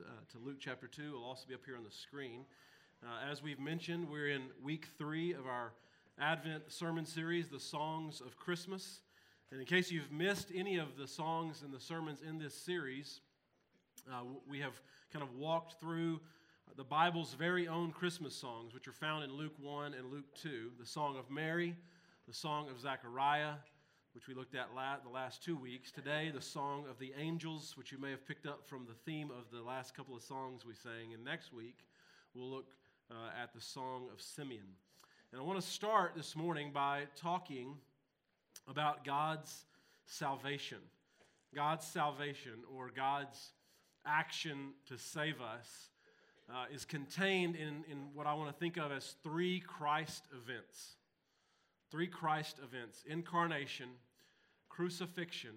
to, uh, to Luke chapter 2. It'll also be up here on the screen. Uh, as we've mentioned, we're in week three of our Advent sermon series, The Songs of Christmas. And in case you've missed any of the songs and the sermons in this series, uh, we have kind of walked through the Bible's very own Christmas songs, which are found in Luke 1 and Luke 2 the Song of Mary, the Song of Zechariah, which we looked at the last two weeks. Today, the Song of the Angels, which you may have picked up from the theme of the last couple of songs we sang. And next week, we'll look uh, at the Song of Simeon. And I want to start this morning by talking about God's salvation. God's salvation, or God's action to save us, uh, is contained in, in what I want to think of as three Christ events. Three Christ events incarnation, crucifixion,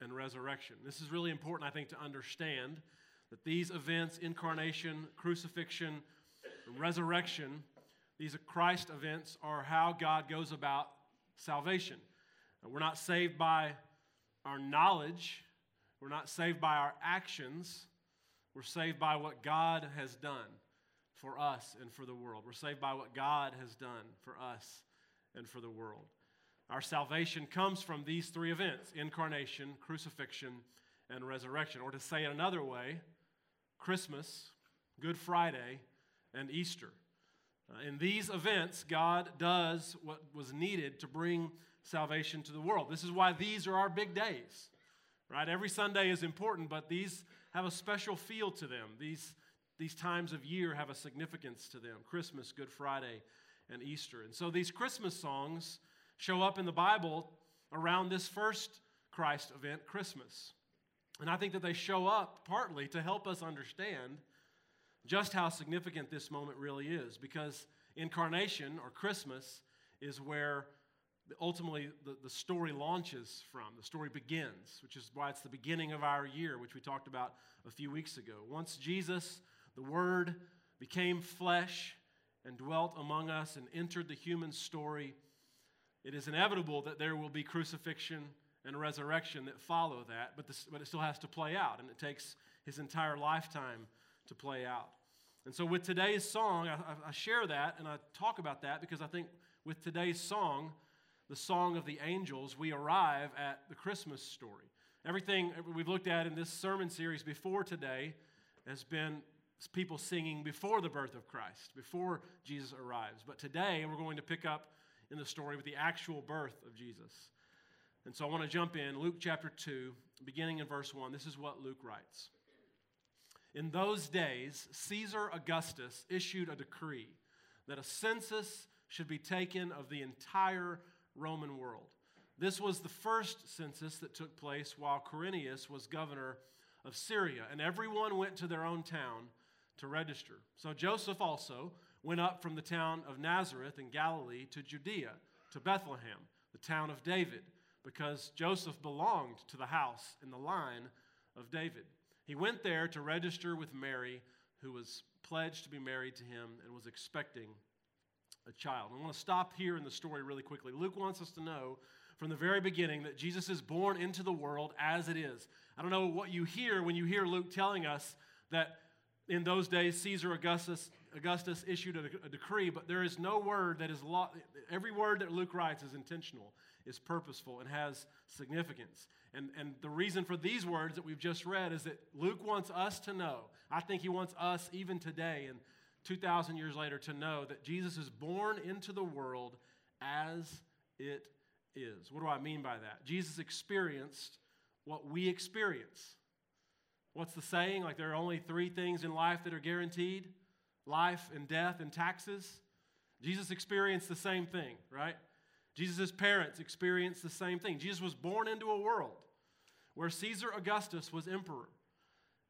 and resurrection. This is really important, I think, to understand that these events incarnation, crucifixion, resurrection these Christ events are how God goes about salvation. We're not saved by our knowledge, we're not saved by our actions. We're saved by what God has done for us and for the world. We're saved by what God has done for us and for the world. Our salvation comes from these three events incarnation, crucifixion, and resurrection. Or to say it another way, Christmas, Good Friday, and Easter. Uh, in these events, God does what was needed to bring salvation to the world. This is why these are our big days, right? Every Sunday is important, but these have a special feel to them. These, these times of year have a significance to them Christmas, Good Friday, and Easter. And so these Christmas songs show up in the Bible around this first Christ event, Christmas. And I think that they show up partly to help us understand just how significant this moment really is because incarnation or Christmas is where ultimately the, the story launches from. The story begins, which is why it's the beginning of our year, which we talked about a few weeks ago. Once Jesus, the Word, became flesh and dwelt among us and entered the human story, it is inevitable that there will be crucifixion and resurrection that follow that, but, this, but it still has to play out, and it takes his entire lifetime to play out. And so, with today's song, I, I, share that and I talk about that because I think with today's song, the song of the angels, we arrive at the Christmas story. Everything we've looked at in this sermon series before today has been people singing before the birth of Christ, before Jesus arrives. But today, we're going to pick up in the story with the actual birth of Jesus. And so I want to jump in. Luke chapter 2, beginning in verse 1. This is what Luke writes. In those days, Caesar Augustus issued a decree that a census should be taken of the entire Roman world. This was the first census that took place while Quirinius was governor of Syria, and everyone went to their own town to register. So Joseph also went up from the town of Nazareth in Galilee to Judea, to Bethlehem, the town of David, because Joseph belonged to the house in the line of David. He went there to register with Mary, who was pledged to be married to him and was expecting a child. I want to stop here in the story really quickly. Luke wants us to know from the very beginning that Jesus is born into the world as it is. I don't know what you hear when you hear Luke telling us that in those days Caesar Augustus, Augustus issued a, a decree, but there is no word that is, lo- every word that Luke writes is intentional is purposeful and has significance. And, and the reason for these words that we've just read is that Luke wants us to know, I think he wants us even today and 2,000 years later to know that Jesus is born into the world as it is. What do I mean by that? Jesus experienced what we experience. What's the saying? Like there are only three things in life that are guaranteed life and death and taxes. Jesus experienced the same thing, right? Jesus' parents experienced the same thing. Jesus was born into a world where Caesar Augustus was emperor.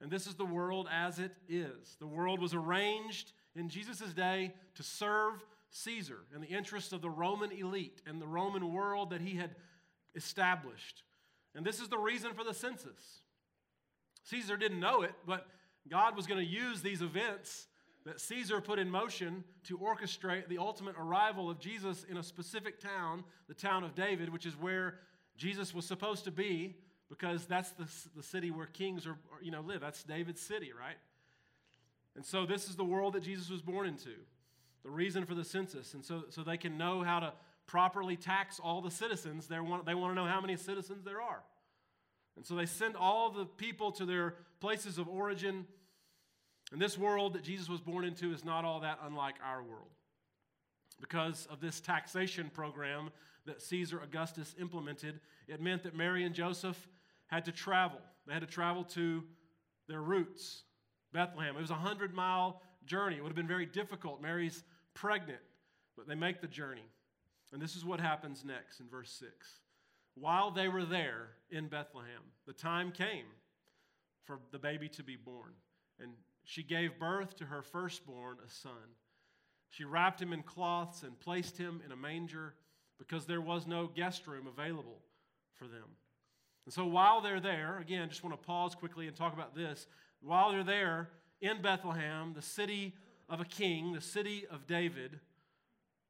And this is the world as it is. The world was arranged in Jesus' day to serve Caesar in the interests of the Roman elite and the Roman world that he had established. And this is the reason for the census. Caesar didn't know it, but God was going to use these events that Caesar put in motion to orchestrate the ultimate arrival of Jesus in a specific town, the town of David, which is where Jesus was supposed to be, because that's the, the city where kings are, you know, live. That's David's city, right? And so this is the world that Jesus was born into, the reason for the census. And so, so they can know how to properly tax all the citizens. They want, they want to know how many citizens there are. And so they send all the people to their places of origin. And this world that Jesus was born into is not all that unlike our world. Because of this taxation program that Caesar Augustus implemented, it meant that Mary and Joseph had to travel. They had to travel to their roots, Bethlehem. It was a 100 mile journey. It would have been very difficult. Mary's pregnant, but they make the journey. And this is what happens next in verse 6. While they were there in Bethlehem, the time came for the baby to be born. And she gave birth to her firstborn, a son. She wrapped him in cloths and placed him in a manger because there was no guest room available for them. And so while they're there, again, just want to pause quickly and talk about this. While they're there in Bethlehem, the city of a king, the city of David,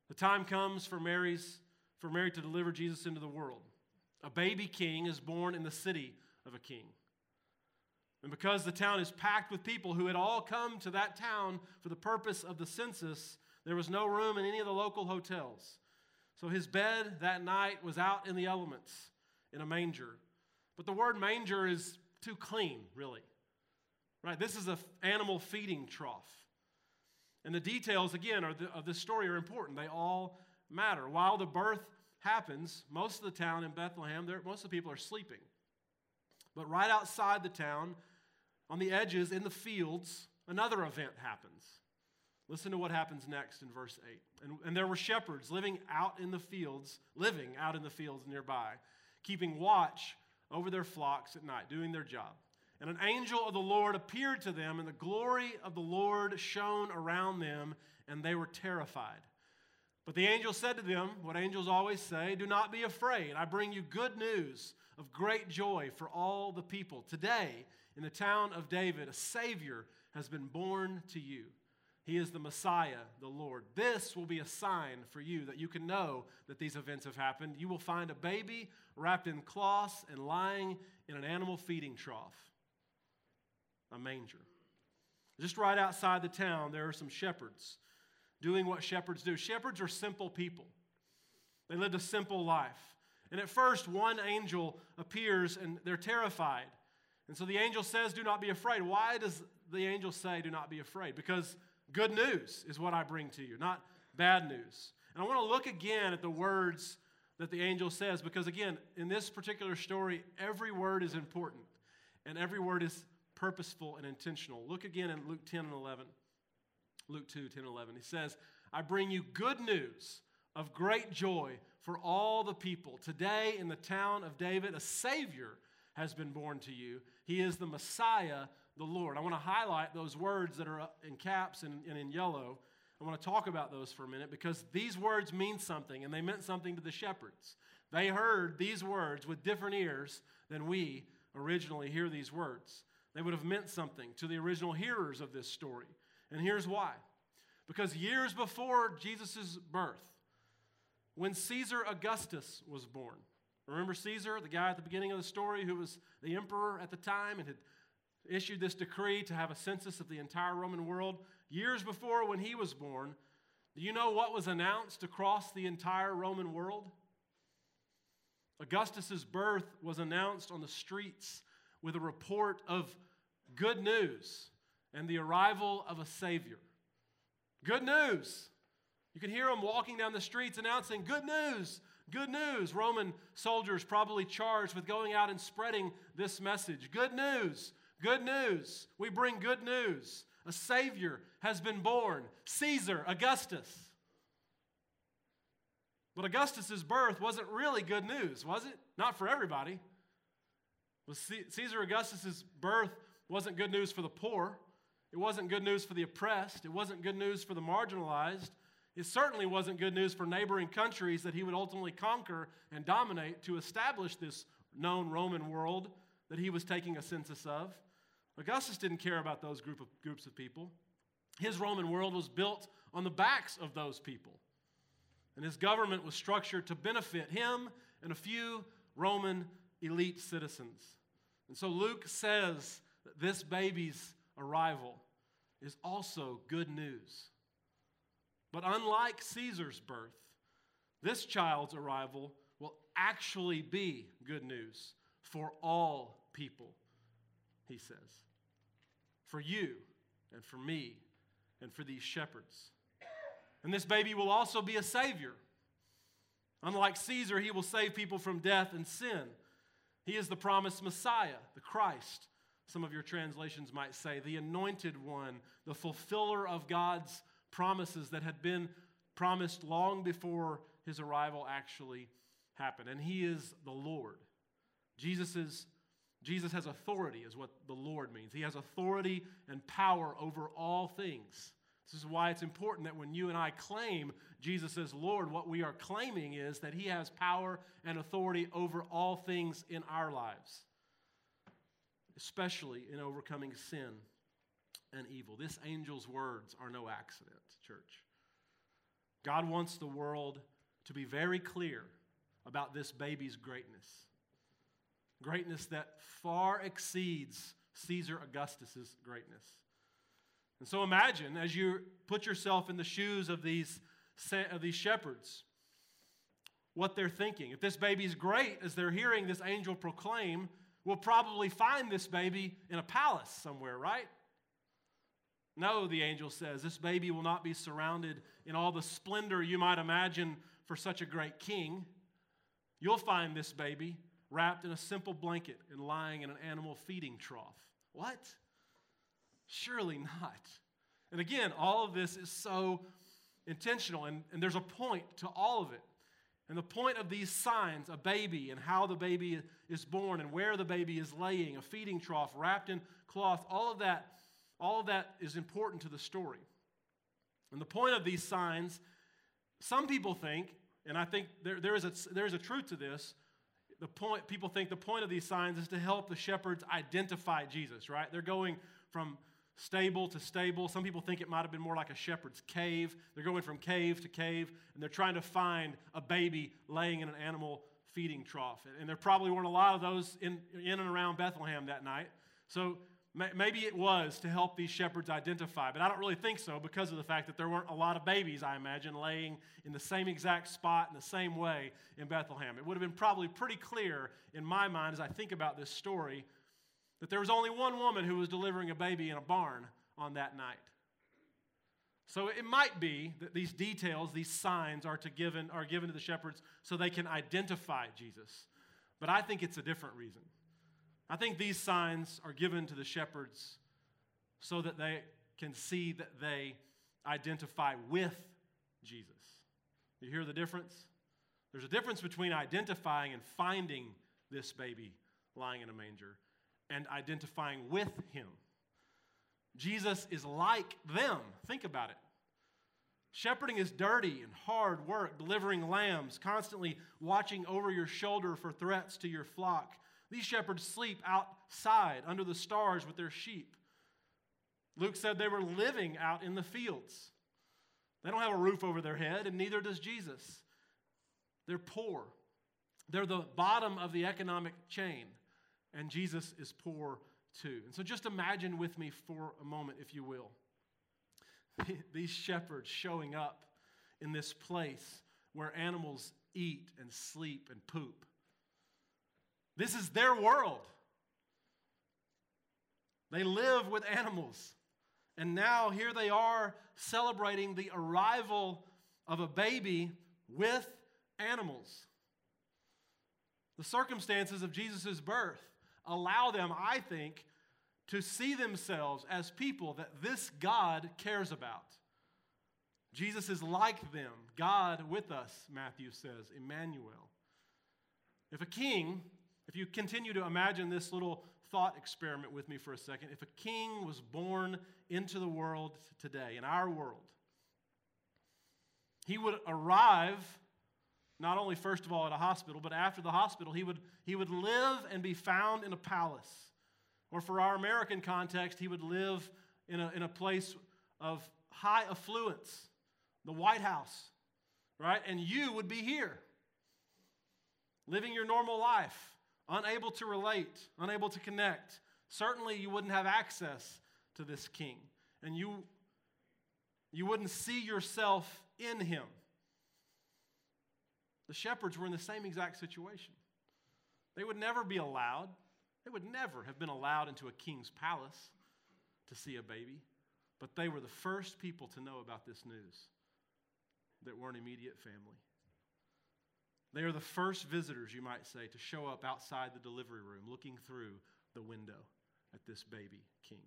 the time comes for Mary's for Mary to deliver Jesus into the world. A baby king is born in the city of a king. And because the town is packed with people who had all come to that town for the purpose of the census, there was no room in any of the local hotels. So his bed that night was out in the elements in a manger. But the word manger is too clean, really. Right? This is an animal feeding trough. And the details, again, the, of this story are important. They all matter. While the birth happens, most of the town in Bethlehem, most of the people are sleeping. But right outside the town, on the edges, in the fields, another event happens. Listen to what happens next in verse 8. And, and there were shepherds living out in the fields, living out in the fields nearby, keeping watch over their flocks at night, doing their job. And an angel of the Lord appeared to them, and the glory of the Lord shone around them, and they were terrified. But the angel said to them, What angels always say, Do not be afraid. I bring you good news of great joy for all the people. Today, in the town of David, a Savior has been born to you. He is the Messiah, the Lord. This will be a sign for you that you can know that these events have happened. You will find a baby wrapped in cloths and lying in an animal feeding trough a manger. Just right outside the town, there are some shepherds doing what shepherds do. Shepherds are simple people, they lived a simple life. And at first, one angel appears and they're terrified. And so the angel says, Do not be afraid. Why does the angel say, Do not be afraid? Because good news is what I bring to you, not bad news. And I want to look again at the words that the angel says, because again, in this particular story, every word is important and every word is purposeful and intentional. Look again in Luke 10 and 11. Luke 2, 10 and 11. He says, I bring you good news of great joy for all the people. Today in the town of David, a Savior has been born to you. He is the Messiah, the Lord. I want to highlight those words that are uh, in caps and, and in yellow. I want to talk about those for a minute because these words mean something, and they meant something to the shepherds. They heard these words with different ears than we originally hear these words. They would have meant something to the original hearers of this story. And here's why. Because years before Jesus' birth, when Caesar Augustus was born, remember Caesar, the guy at the beginning of the story who was the emperor at the time and had issued this decree to have a census of the entire Roman world? Years before when he was born, do you know what was announced across the entire Roman world? Augustus's birth was announced on the streets with a report of good news and the arrival of a Savior. Good news. You can hear them walking down the streets announcing, Good news, good news. Roman soldiers probably charged with going out and spreading this message. Good news, good news. We bring good news. A Savior has been born, Caesar Augustus. But Augustus's birth wasn't really good news, was it? Not for everybody. Was Caesar Augustus's birth wasn't good news for the poor. It wasn't good news for the oppressed. It wasn't good news for the marginalized. It certainly wasn't good news for neighboring countries that he would ultimately conquer and dominate to establish this known Roman world that he was taking a census of. Augustus didn't care about those group of, groups of people. His Roman world was built on the backs of those people. And his government was structured to benefit him and a few Roman elite citizens. And so Luke says that this baby's arrival is also good news. But unlike Caesar's birth, this child's arrival will actually be good news for all people, he says. For you and for me and for these shepherds. And this baby will also be a savior. Unlike Caesar, he will save people from death and sin. He is the promised Messiah, the Christ. Some of your translations might say, the anointed one, the fulfiller of God's promises that had been promised long before his arrival actually happened. And he is the Lord. Jesus, is, Jesus has authority, is what the Lord means. He has authority and power over all things. This is why it's important that when you and I claim Jesus as Lord, what we are claiming is that He has power and authority over all things in our lives, especially in overcoming sin and evil. This angel's words are no accident, church. God wants the world to be very clear about this baby's greatness. Greatness that far exceeds Caesar Augustus's greatness. And so imagine as you put yourself in the shoes of these, of these shepherds, what they're thinking. If this baby's great, as they're hearing this angel proclaim, we'll probably find this baby in a palace somewhere, right? No, the angel says, this baby will not be surrounded in all the splendor you might imagine for such a great king. You'll find this baby wrapped in a simple blanket and lying in an animal feeding trough. What? Surely not. And again, all of this is so intentional, and, and there's a point to all of it. And the point of these signs, a baby and how the baby is born and where the baby is laying, a feeding trough wrapped in cloth, all of that, all of that is important to the story. And the point of these signs, some people think, and I think there, there, is a, there is a truth to this, the point, people think the point of these signs is to help the shepherds identify Jesus, right? They're going from stable to stable. Some people think it might have been more like a shepherd's cave. They're going from cave to cave, and they're trying to find a baby laying in an animal feeding trough. And there probably weren't a lot of those in, in and around Bethlehem that night. So maybe it was to help these shepherds identify, but I don't really think so because of the fact that there weren't a lot of babies, I imagine, laying in the same exact spot in the same way in Bethlehem. It would have been probably pretty clear in my mind as I think about this story that there was only one woman who was delivering a baby in a barn on that night. So it might be that these details, these signs are, to given, are given to the shepherds so they can identify Jesus. But I think it's a different reason. I think these signs are given to the shepherds so that they can see that they identify with Jesus. You hear the difference? There's a difference between identifying and finding this baby lying in a manger and identifying with him. Jesus is like them. Think about it. Shepherding is dirty and hard work, delivering lambs, constantly watching over your shoulder for threats to your flock. These shepherds sleep outside under the stars with their sheep. Luke said they were living out in the fields. They don't have a roof over their head, and neither does Jesus. They're poor. They're the bottom of the economic chain and Jesus is poor too. And so just imagine with me for a moment, if you will, these shepherds showing up in this place where animals eat and sleep and poop. This is their world. They live with animals. And now here they are celebrating the arrival of a baby with animals. The circumstances of Jesus' birth allow them, I think, to see themselves as people that this God cares about. Jesus is like them, God with us, Matthew says, Emmanuel. If a king, if you continue to imagine this little thought experiment with me for a second, if a king was born into the world today, in our world, he would arrive not only first of all at a hospital, but after the hospital, he would, he would live and be found in a palace. Or for our American context, he would live in a, in a place of high affluence, the White House, right? And you would be here, living your normal life, unable to relate, unable to connect. Certainly, you wouldn't have access to this king. and you, you wouldn't see yourself in him. The shepherds were in the same exact situation. They would never be allowed, they would never have been allowed into a king's palace to see a baby, but they were the first people to know about this news that were an immediate family. They are the first visitors, you might say, to show up outside the delivery room looking through the window at this baby king.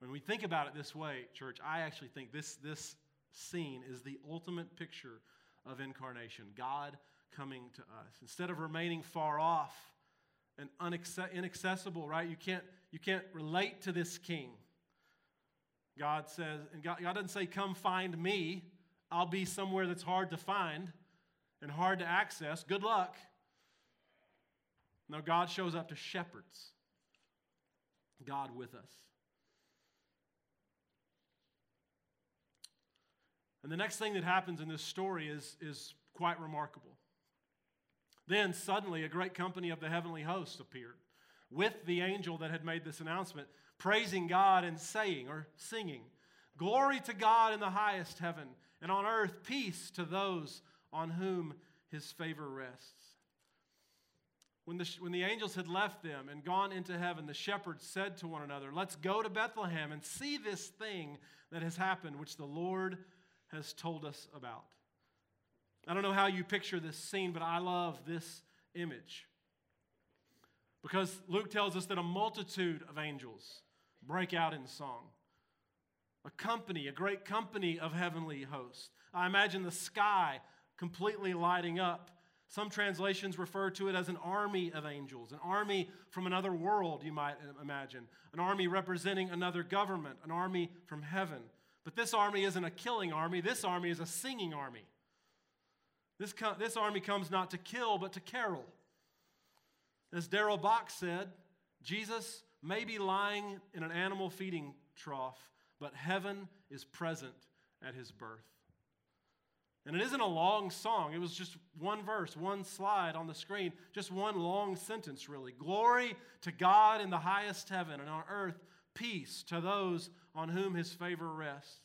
When we think about it this way, church, I actually think this, this scene is the ultimate picture of incarnation God coming to us. Instead of remaining far off and inaccessible, right? You can't, you can't relate to this king. God says, and God, God doesn't say, Come find me. I'll be somewhere that's hard to find and hard to access. Good luck. No, God shows up to shepherds. God with us. And the next thing that happens in this story is, is quite remarkable. Then suddenly a great company of the heavenly hosts appeared with the angel that had made this announcement, praising God and saying or singing, Glory to God in the highest heaven, and on earth peace to those on whom his favor rests. When the, when the angels had left them and gone into heaven, the shepherds said to one another, Let's go to Bethlehem and see this thing that has happened, which the Lord has told us about. I don't know how you picture this scene, but I love this image. Because Luke tells us that a multitude of angels break out in song. A company, a great company of heavenly hosts. I imagine the sky completely lighting up. Some translations refer to it as an army of angels, an army from another world, you might imagine, an army representing another government, an army from heaven. But this army isn't a killing army, this army is a singing army. This, this army comes not to kill, but to carol. As Darrell Bock said, Jesus may be lying in an animal feeding trough, but heaven is present at his birth. And it isn't a long song. It was just one verse, one slide on the screen, just one long sentence, really. Glory to God in the highest heaven, and on earth, peace to those on whom his favor rests.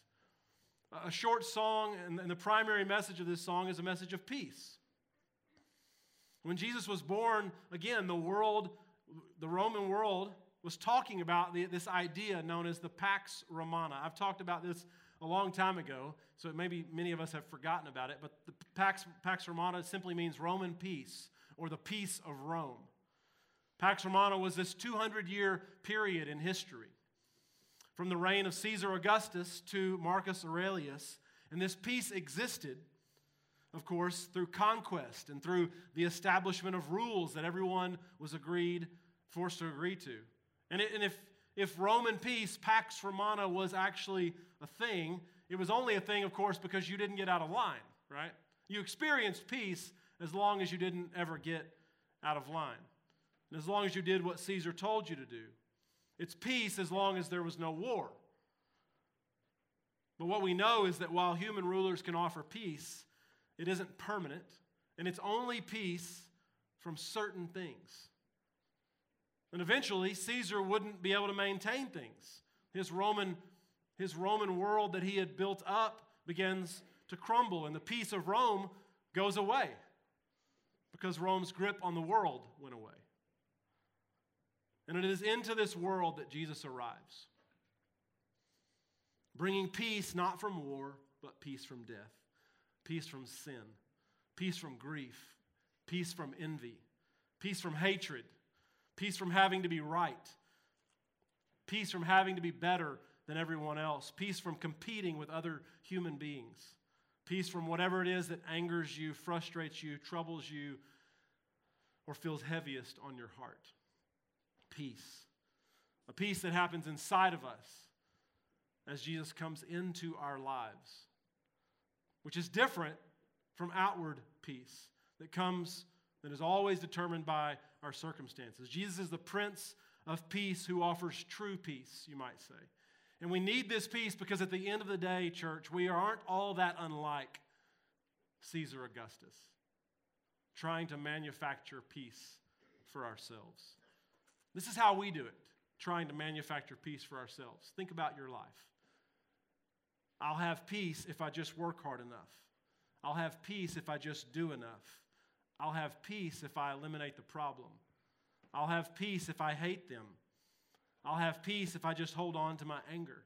A short song, and the primary message of this song is a message of peace. When Jesus was born, again, the world, the Roman world, was talking about the, this idea known as the Pax Romana. I've talked about this a long time ago, so maybe many of us have forgotten about it, but the Pax, Pax Romana simply means Roman peace or the peace of Rome. Pax Romana was this 200 year period in history from the reign of Caesar Augustus to Marcus Aurelius. And this peace existed, of course, through conquest and through the establishment of rules that everyone was agreed, forced to agree to. And, it, and if, if Roman peace, Pax Romana, was actually a thing, it was only a thing, of course, because you didn't get out of line, right? You experienced peace as long as you didn't ever get out of line. And as long as you did what Caesar told you to do. It's peace as long as there was no war. But what we know is that while human rulers can offer peace, it isn't permanent, and it's only peace from certain things. And eventually, Caesar wouldn't be able to maintain things. His Roman, his Roman world that he had built up begins to crumble, and the peace of Rome goes away because Rome's grip on the world went away. And it is into this world that Jesus arrives, bringing peace not from war, but peace from death, peace from sin, peace from grief, peace from envy, peace from hatred, peace from having to be right, peace from having to be better than everyone else, peace from competing with other human beings, peace from whatever it is that angers you, frustrates you, troubles you, or feels heaviest on your heart peace, a peace that happens inside of us as Jesus comes into our lives, which is different from outward peace that comes, that is always determined by our circumstances. Jesus is the Prince of Peace who offers true peace, you might say. And we need this peace because at the end of the day, church, we aren't all that unlike Caesar Augustus, trying to manufacture peace for ourselves. This is how we do it. trying to manufacture peace for ourselves. Think about your life. I'll have peace if I just work hard enough. I'll have peace if I just do enough. I'll have peace if I eliminate the problem. I'll have peace if I hate them. I'll have peace if I just hold on to my anger.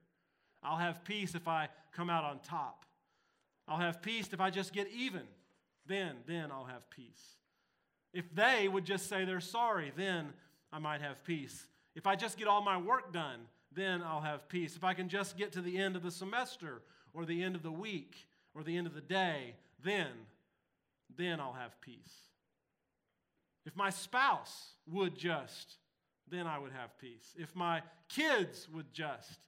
I'll have peace if I come out on top. I'll have peace if I just get even. Then, then I'll have peace. If they would just say they're sorry, then I might have peace. If I just get all my work done, then I'll have peace. If I can just get to the end of the semester or the end of the week or the end of the day, then, then I'll have peace. If my spouse would just, then I would have peace. If my kids would just,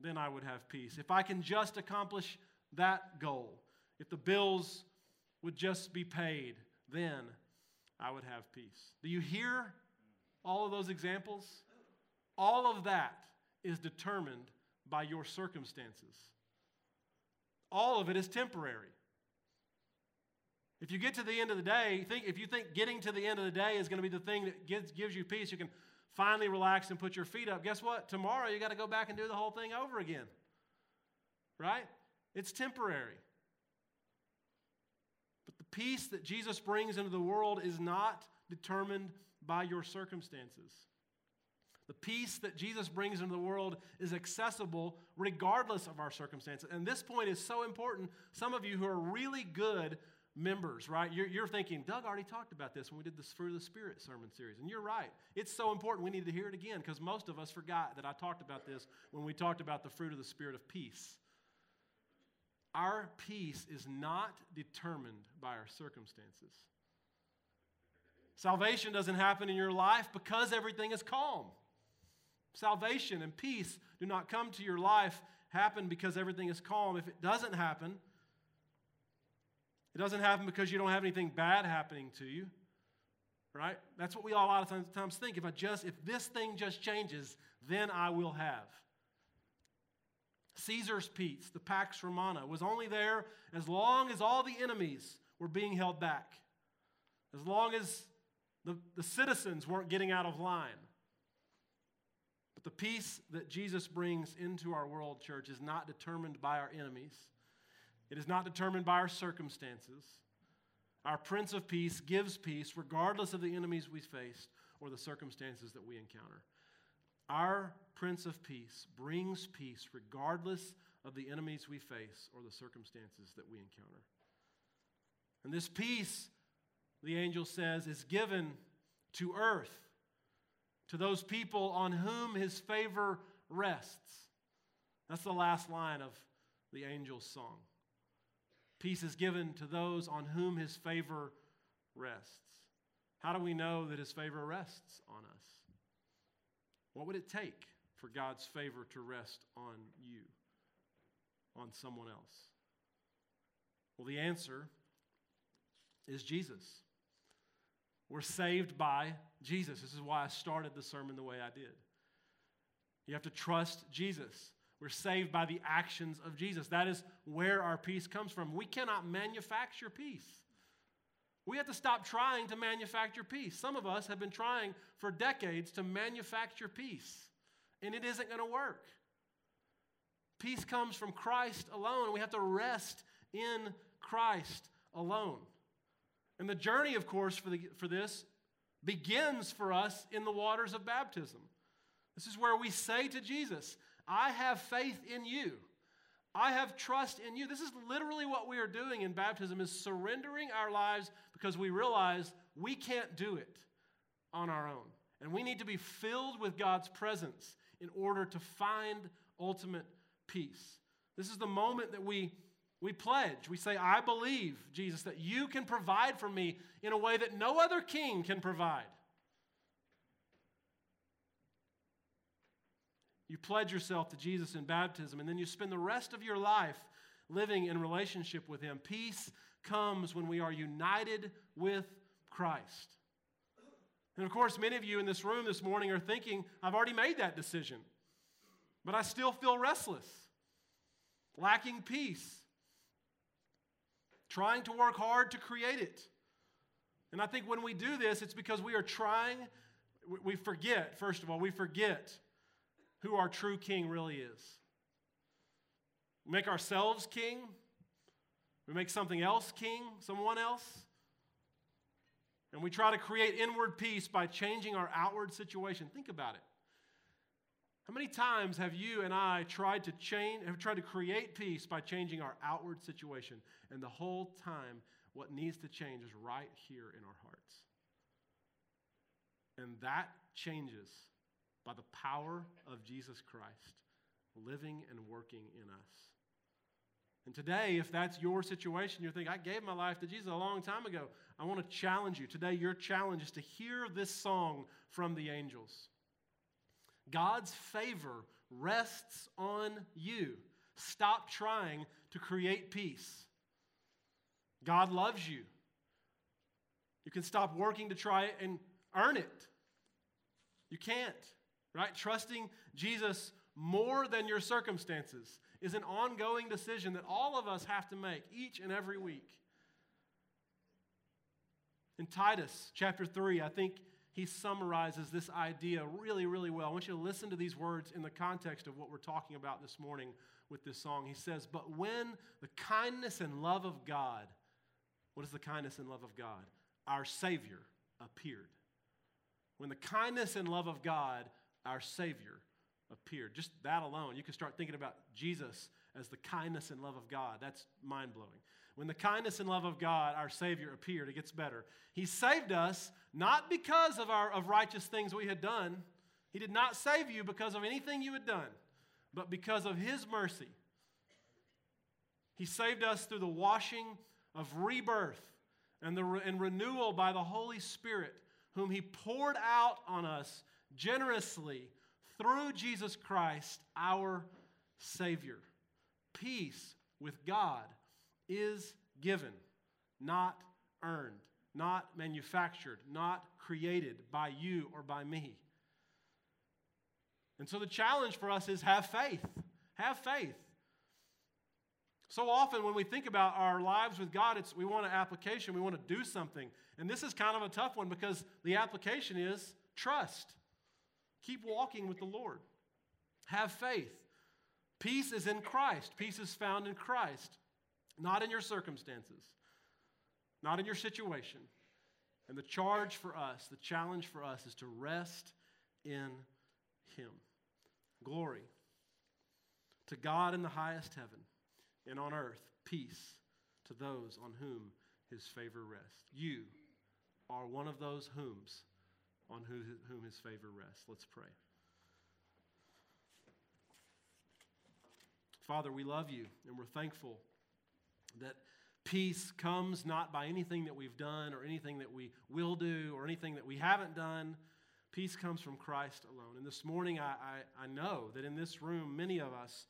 then I would have peace. If I can just accomplish that goal, if the bills would just be paid, then I would have peace. Do you hear all of those examples? All of that is determined by your circumstances. All of it is temporary. If you get to the end of the day, think, if you think getting to the end of the day is going to be the thing that gives, gives you peace, you can finally relax and put your feet up. Guess what? Tomorrow you got to go back and do the whole thing over again. Right? It's temporary. But the peace that Jesus brings into the world is not determined by your circumstances. The peace that Jesus brings into the world is accessible regardless of our circumstances. And this point is so important. Some of you who are really good members, right? You're, you're, thinking, Doug already talked about this when we did the Fruit of the Spirit sermon series. And you're right. It's so important we need to hear it again because most of us forgot that I talked about this when we talked about the fruit of the Spirit of peace. Our peace is not determined by our circumstances. Salvation doesn't happen in your life because everything is calm. Salvation and peace do not come to your life happen because everything is calm. If it doesn't happen, it doesn't happen because you don't have anything bad happening to you. Right? That's what we all a lot of times think. If I just if this thing just changes, then I will have. Caesar's peace, the Pax Romana, was only there as long as all the enemies were being held back, as long as the, the citizens weren't getting out of line. But the peace that Jesus brings into our world, church, is not determined by our enemies, it is not determined by our circumstances. Our Prince of Peace gives peace regardless of the enemies we face or the circumstances that we encounter. Our Prince of Peace brings peace regardless of the enemies we face or the circumstances that we encounter. And this peace, the angel says, is given to earth, to those people on whom his favor rests. That's the last line of the angel's song. Peace is given to those on whom his favor rests. How do we know that his favor rests on us? What would it take for God's favor to rest on you, on someone else? Well, the answer is Jesus. We're saved by Jesus. This is why I started the sermon the way I did. You have to trust Jesus. We're saved by the actions of Jesus. That is where our peace comes from. We cannot manufacture peace. We have to stop trying to manufacture peace. Some of us have been trying for decades to manufacture peace, and it isn't going to work. Peace comes from Christ alone. We have to rest in Christ alone. And the journey, of course, for, the, for this begins for us in the waters of baptism. This is where we say to Jesus, I have faith in you. I have trust in you. This is literally what we are doing in baptism is surrendering our lives because we realize we can't do it on our own. And we need to be filled with God's presence in order to find ultimate peace. This is the moment that we we pledge. We say, I believe, Jesus, that you can provide for me in a way that no other king can provide. You pledge yourself to Jesus in baptism, and then you spend the rest of your life living in relationship with Him. Peace comes when we are united with Christ. And of course, many of you in this room this morning are thinking, I've already made that decision, but I still feel restless, lacking peace, trying to work hard to create it. And I think when we do this, it's because we are trying we forget, first of all, we forget who our true king really is. We make ourselves king, we make something else king, someone else. And we try to create inward peace by changing our outward situation. Think about it. How many times have you and I tried to change, have tried to create peace by changing our outward situation? And the whole time, what needs to change is right here in our hearts. And that changes by the power of Jesus Christ living and working in us. And today, if that's your situation, you're thinking, I gave my life to Jesus a long time ago. I want to challenge you. Today, your challenge is to hear this song from the angels. God's favor rests on you. Stop trying to create peace. God loves you. You can stop working to try and earn it. You can't, right? Trusting Jesus more than your circumstances is an ongoing decision that all of us have to make each and every week. In Titus chapter 3, I think he summarizes this idea really, really well. I want you to listen to these words in the context of what we're talking about this morning with this song. He says, But when the kindness and love of God, what is the kindness and love of God? Our Savior appeared. When the kindness and love of God, our Savior, appeared. Just that alone, you can start thinking about Jesus as the kindness and love of God. That's mind blowing. When the kindness and love of God, our Savior, appeared, it gets better. He saved us not because of, our, of righteous things we had done. He did not save you because of anything you had done, but because of His mercy. He saved us through the washing of rebirth and, the, and renewal by the Holy Spirit, whom He poured out on us generously through Jesus Christ, our Savior. Peace with God is given, not earned, not manufactured, not created by you or by me. And so the challenge for us is have faith. Have faith. So often when we think about our lives with God, it's we want an application, we want to do something. And this is kind of a tough one because the application is trust. Keep walking with the Lord. Have faith. Peace is in Christ. Peace is found in Christ, not in your circumstances, not in your situation. And the charge for us, the challenge for us, is to rest in Him. Glory to God in the highest heaven, and on earth, peace to those on whom His favor rests. You are one of those whom's on whom his favor rests. Let's pray. Father, we love you and we're thankful that peace comes not by anything that we've done or anything that we will do or anything that we haven't done. Peace comes from Christ alone. And this morning, I, I, I know that in this room, many of us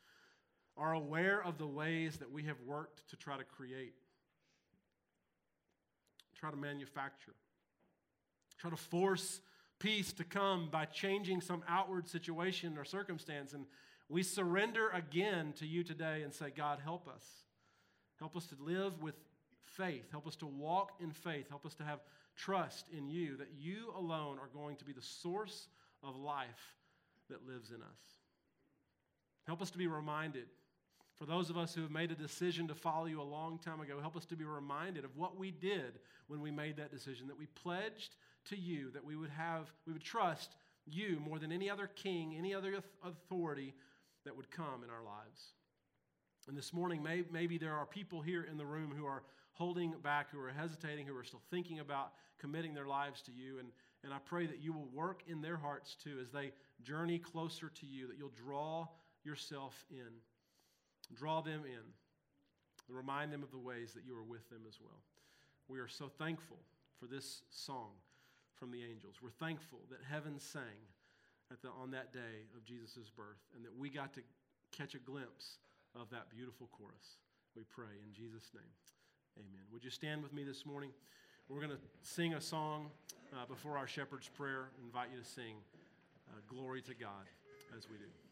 are aware of the ways that we have worked to try to create, try to manufacture, try to force peace to come by changing some outward situation or circumstance. And we surrender again to you today and say, God, help us. Help us to live with faith. Help us to walk in faith. Help us to have trust in you that you alone are going to be the source of life that lives in us. Help us to be reminded. For those of us who have made a decision to follow you a long time ago, help us to be reminded of what we did when we made that decision, that we pledged to you, that we would have, we would trust you more than any other king, any other authority that would come in our lives. And this morning, may, maybe there are people here in the room who are holding back, who are hesitating, who are still thinking about committing their lives to you. And, and I pray that you will work in their hearts too as they journey closer to you, that you'll draw yourself in, draw them in, remind them of the ways that you are with them as well. We are so thankful for this song from the angels. We're thankful that heaven sang the, on that day of Jesus' birth and that we got to catch a glimpse of that beautiful chorus. We pray in Jesus' name. Amen. Would you stand with me this morning? We're going to sing a song uh, before our shepherd's prayer. I invite you to sing uh, Glory to God as we do.